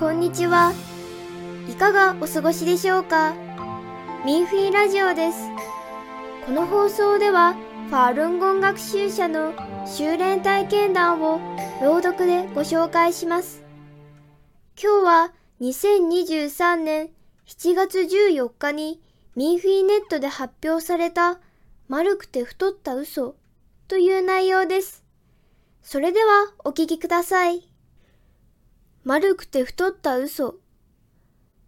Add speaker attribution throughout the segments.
Speaker 1: こんにちは。いかがお過ごしでしょうか？ミンフィーラジオです。この放送では、ファールンゴン学習者の修練体験談を朗読でご紹介します。今日は2023年7月14日にミンフィーネットで発表された丸くて太った嘘という内容です。それではお聞きください。丸くて太った嘘。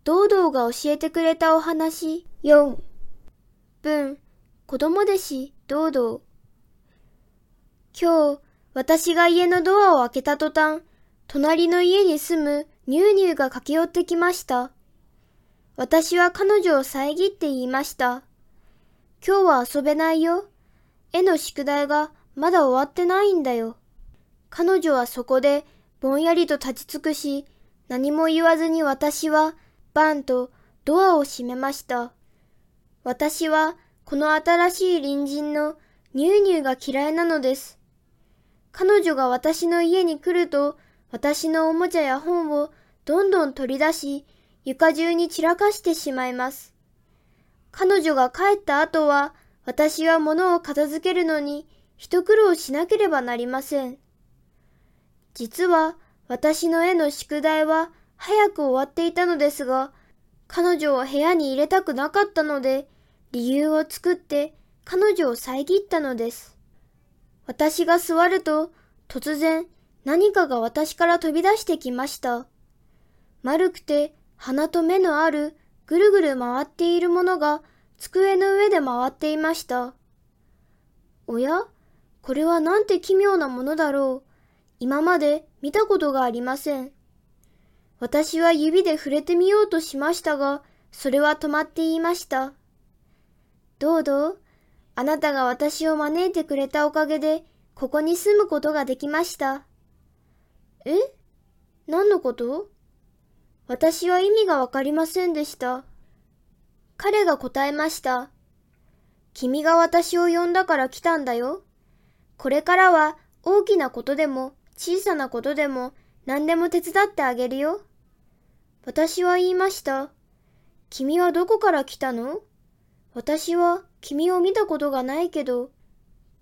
Speaker 1: 堂々が教えてくれたお話4。文、子供弟子堂々。今日、私が家のドアを開けた途端、隣の家に住むニューニューが駆け寄ってきました。私は彼女を遮って言いました。今日は遊べないよ。絵の宿題がまだ終わってないんだよ。彼女はそこでぼんやりと立ち尽くし、何も言わずに私はバンとドアを閉めました。私はこの新しい隣人のニューニューが嫌いなのです。彼女が私の家に来ると、私のおもちゃや本をどんどん取り出し、床中に散らかしてしまいます。彼女が帰った後は、私は物を片付けるのに一苦労しなければなりません。実は私の絵の宿題は早く終わっていたのですが、彼女を部屋に入れたくなかったので、理由を作って彼女を遮ったのです。私が座ると、突然何かが私から飛び出してきました。丸くて鼻と目のあるぐるぐる回っているものが机の上で回っていました。おやこれはなんて奇妙なものだろう。今まで見たことがありません。私は指で触れてみようとしましたが、それは止まって言いました。どうどう？あなたが私を招いてくれたおかげで、ここに住むことができました。え？何のこと？私は意味がわかりませんでした。彼が答えました。君が私を呼んだから来たんだよ。これからは大きなことでも小さなことでも何でも手伝ってあげるよ。私は言いました。君はどこから来たの？私は君を見たことがないけど、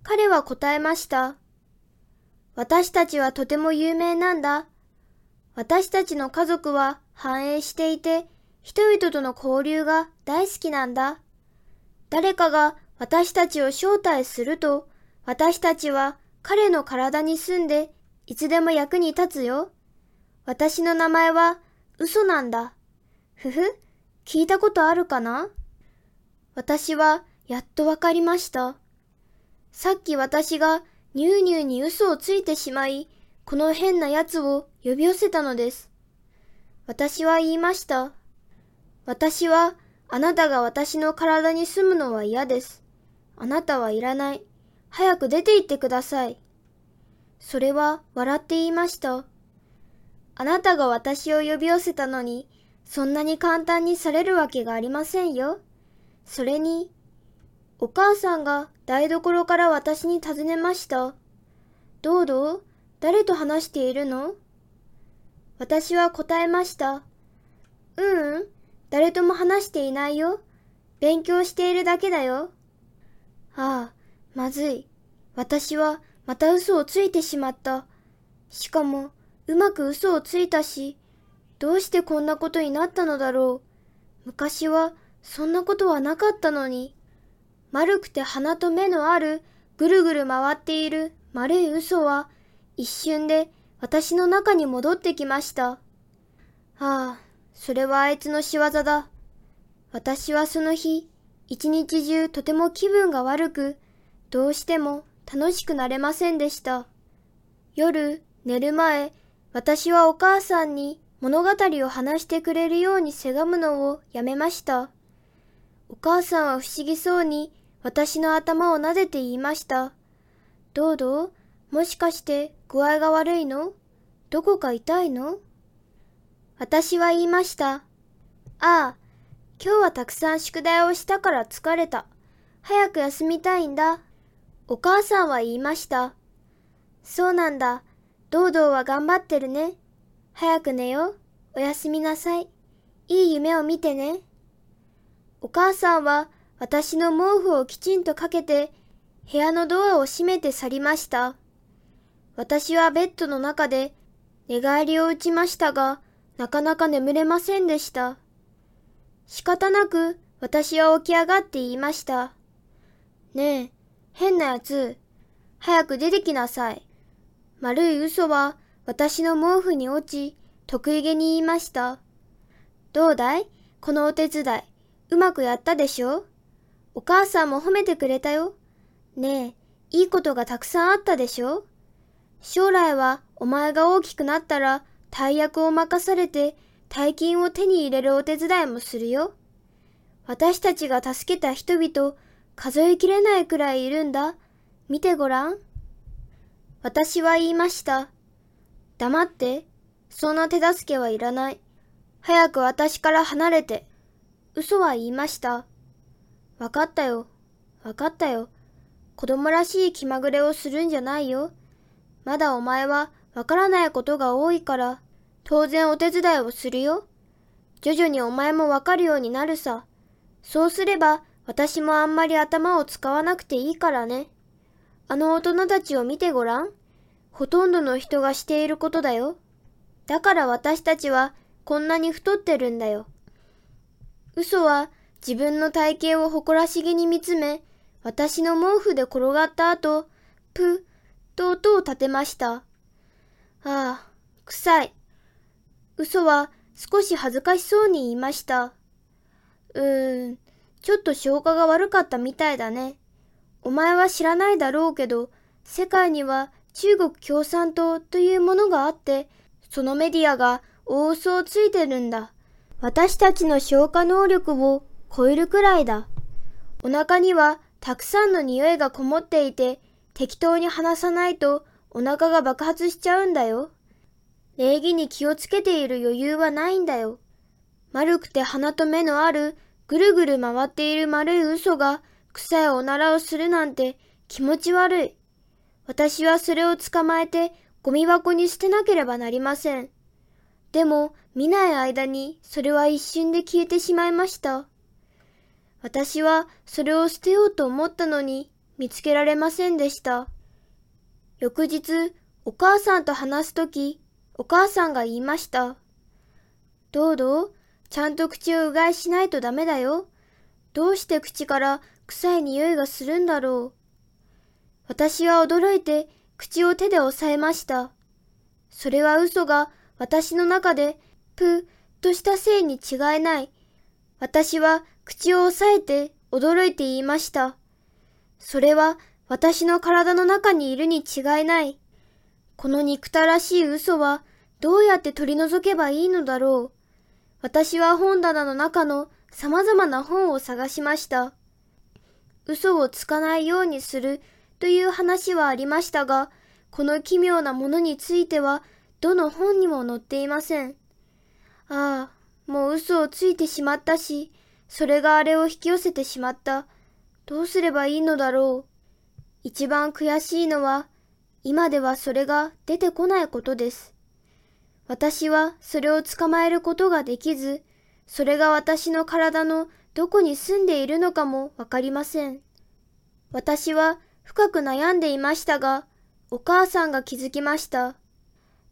Speaker 1: 彼は答えました。私たちはとても有名なんだ。私たちの家族は繁栄していて、人々との交流が大好きなんだ。誰かが私たちを招待すると、私たちは彼の体に住んでいつでも役に立つよ。私の名前は嘘なんだ。ふふ、聞いたことあるかな？私はやっとわかりました。さっき私がニューニューに嘘をついてしまい、この変な奴を呼び寄せたのです。私は言いました。私はあなたが私の体に住むのは嫌です。あなたはいらない。早く出て行ってください。それは笑って言いました。あなたが私を呼び寄せたのに、そんなに簡単にされるわけがありませんよ。それに、お母さんが台所から私に尋ねました。どうどう誰と話しているの？私は答えました。ううん、誰とも話していないよ。勉強しているだけだよ。ああ、まずい。私はまた嘘をついてしまった。しかも、うまく嘘をついたし、どうしてこんなことになったのだろう。昔はそんなことはなかったのに。丸くて鼻と目のあるぐるぐる回っている丸い嘘は一瞬で私の中に戻ってきました。ああ、それはあいつの仕業だ。私はその日、一日中とても気分が悪く、どうしても楽しくなれませんでした。夜、寝る前、私はお母さんに物語を話してくれるようにせがむのをやめました。お母さんは不思議そうに私の頭を撫でて言いました。どうどう？もしかして具合が悪いの？どこか痛いの？私は言いました。ああ、今日はたくさん宿題をしたから疲れた。早く休みたいんだ。お母さんは言いました。そうなんだ。堂々は頑張ってるね。早く寝よう。おやすみなさい。いい夢を見てね。お母さんは私の毛布をきちんとかけて部屋のドアを閉めて去りました。私はベッドの中で寝返りを打ちましたが、なかなか眠れませんでした。仕方なく私は起き上がって言いました。ねえ、変なやつ、早く出てきなさい。丸い嘘は私の毛布に落ち、得意げに言いました。どうだい？このお手伝い。うまくやったでしょ？お母さんも褒めてくれたよ。ねえ、いいことがたくさんあったでしょ？将来はお前が大きくなったら大役を任されて大金を手に入れるお手伝いもするよ。私たちが助けた人々、数えきれないくらいいるんだ。見てごらん。私は言いました。黙って。そんな手助けはいらない。早く私から離れて。嘘は言いました。わかったよ。わかったよ。子供らしい気まぐれをするんじゃないよ。まだお前はわからないことが多いから、当然お手伝いをするよ。徐々にお前もわかるようになるさ。そうすれば私もあんまり頭を使わなくていいからね。あの大人たちを見てごらん。ほとんどの人がしていることだよ。だから私たちはこんなに太ってるんだよ。嘘は自分の体型を誇らしげに見つめ、私の毛布で転がった後、ぷ、と音を立てました。ああ、臭い。嘘は少し恥ずかしそうに言いました。うーん、ちょっと消化が悪かったみたいだね。お前は知らないだろうけど、世界には中国共産党というものがあって、そのメディアが大嘘をついてるんだ。私たちの消化能力を超えるくらいだ。お腹にはたくさんの匂いがこもっていて、適当に話さないとお腹が爆発しちゃうんだよ。礼儀に気をつけている余裕はないんだよ。丸くて鼻と目のあるぐるぐる回っている丸い嘘が臭いおならをするなんて気持ち悪い。私はそれを捕まえてゴミ箱に捨てなければなりません。でも見ない間にそれは一瞬で消えてしまいました。私はそれを捨てようと思ったのに見つけられませんでした。翌日、お母さんと話すとき、お母さんが言いました。どうどう？ちゃんと口をうがいしないとダメだよ。どうして口から臭い匂いがするんだろう。私は驚いて口を手で押さえました。それは嘘が私の中でぷっとしたせいに違いない。私は口を押さえて驚いて言いました。それは私の体の中にいるに違いない。この憎たらしい嘘はどうやって取り除けばいいのだろう。私は本棚の中の様々な本を探しました。嘘をつかないようにするという話はありましたが、この奇妙なものについては、どの本にも載っていません。ああ、もう嘘をついてしまったし、それがあれを引き寄せてしまった。どうすればいいのだろう。一番悔しいのは、今ではそれが出てこないことです。私はそれを捕まえることができず、それが私の体のどこに住んでいるのかもわかりません。私は深く悩んでいましたが、お母さんが気づきました。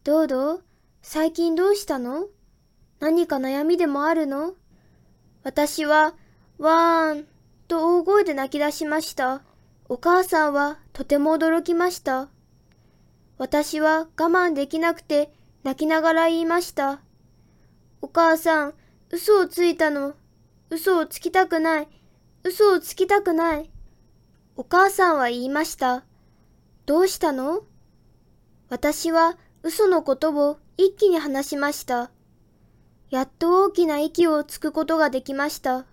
Speaker 1: どうどう？最近どうしたの？何か悩みでもあるの？私は、わーん、と大声で泣き出しました。お母さんはとても驚きました。私は我慢できなくて泣きながら言いました。お母さん、嘘をついたの。嘘をつきたくない。嘘をつきたくない。お母さんは言いました。どうしたの？私は嘘のことを一気に話しました。やっと大きな息をつくことができました。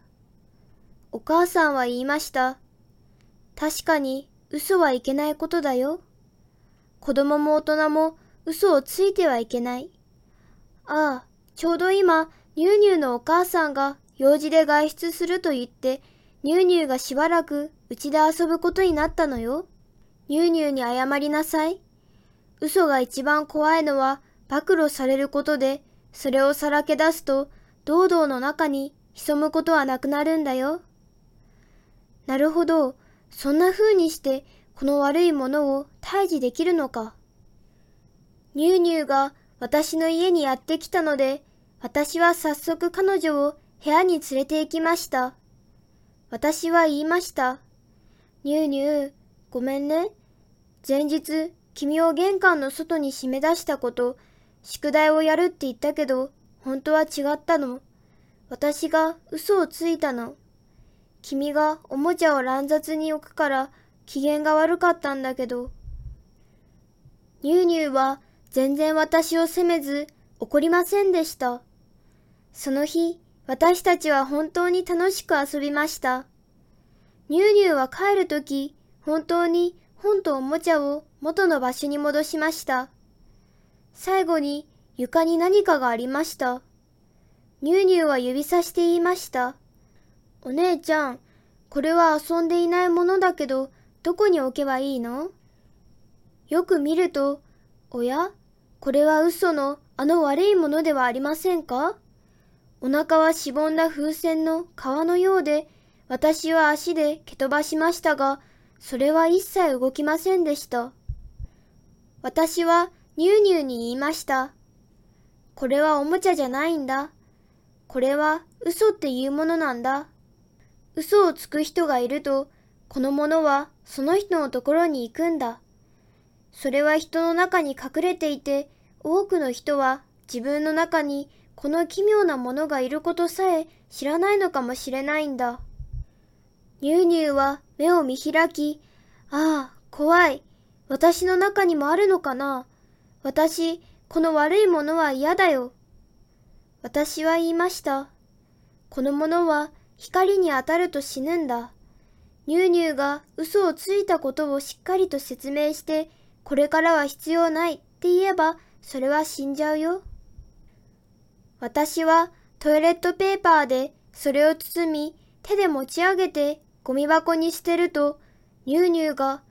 Speaker 1: お母さんは言いました。確かに嘘はいけないことだよ。子供も大人も嘘をついてはいけない。ああ、ちょうど今、ニューニューのお母さんが用事で外出すると言って、ニューニューがしばらくうちで遊ぶことになったのよ。ニューニューに謝りなさい。嘘が一番怖いのは暴露されることで、それをさらけ出すと、堂々の中に潜むことはなくなるんだよ。なるほど。そんな風にして、この悪いものを退治できるのか。ニューニューが私の家にやってきたので、私は早速彼女を部屋に連れて行きました。私は言いました。ニューニュー、ごめんね。前日、君を玄関の外に締め出したこと、宿題をやるって言ったけど、本当は違ったの。私が嘘をついたの。君がおもちゃを乱雑に置くから機嫌が悪かったんだけど。ニューニューは全然私を責めず怒りませんでした。その日、私たちは本当に楽しく遊びました。ニューニューは帰るとき、本当に本とおもちゃを元の場所に戻しました。最後に床に何かがありました。ニューニューは指さして言いました。お姉ちゃん、これは遊んでいないものだけど、どこに置けばいいの？よく見ると、おや？これは嘘のあの悪いものではありませんか？お腹はしぼんだ風船の皮のようで、私は足で蹴飛ばしましたが、それは一切動きませんでした。私はニューニューに言いました。これはおもちゃじゃないんだ。これは嘘っていうものなんだ。嘘をつく人がいると、このものはその人のところに行くんだ。それは人の中に隠れていて、多くの人は自分の中にこの奇妙なものがいることさえ知らないのかもしれないんだ。ニューニューは目を見開き、ああ、怖い。私の中にもあるのかな私、この悪いものは嫌だよ。私は言いました。このものは光に当たると死ぬんだ。ニューニューが嘘をついたことをしっかりと説明して、これからは必要ないって言えば、それは死んじゃうよ。私はトイレットペーパーでそれを包み、手で持ち上げてゴミ箱に捨てると、ニューニューが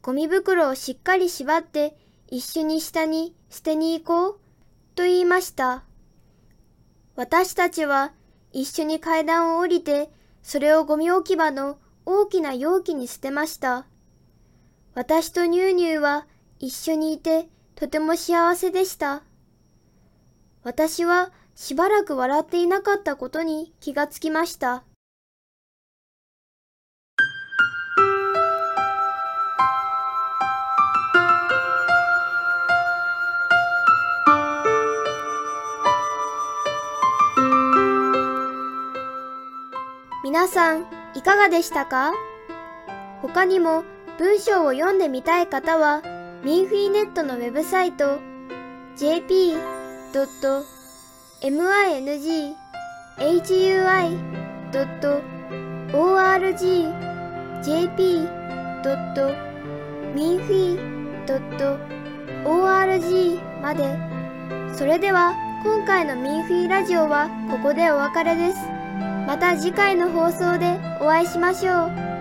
Speaker 1: ゴミ袋をしっかり縛って一緒に下に捨てに行こうと言いました。私たちは一緒に階段を降りて、それをゴミ置き場の大きな容器に捨てました。私とニューニューは一緒にいてとても幸せでした。私はしばらく笑っていなかったことに気がつきました。皆さん、いかがでしたか？他にも文章を読んでみたい方は、ミンフィーネットのウェブサイト jp.minghui.org jp.minfy.org まで。それでは今回のミンフィーラジオはここでお別れです。また次回の放送でお会いしましょう。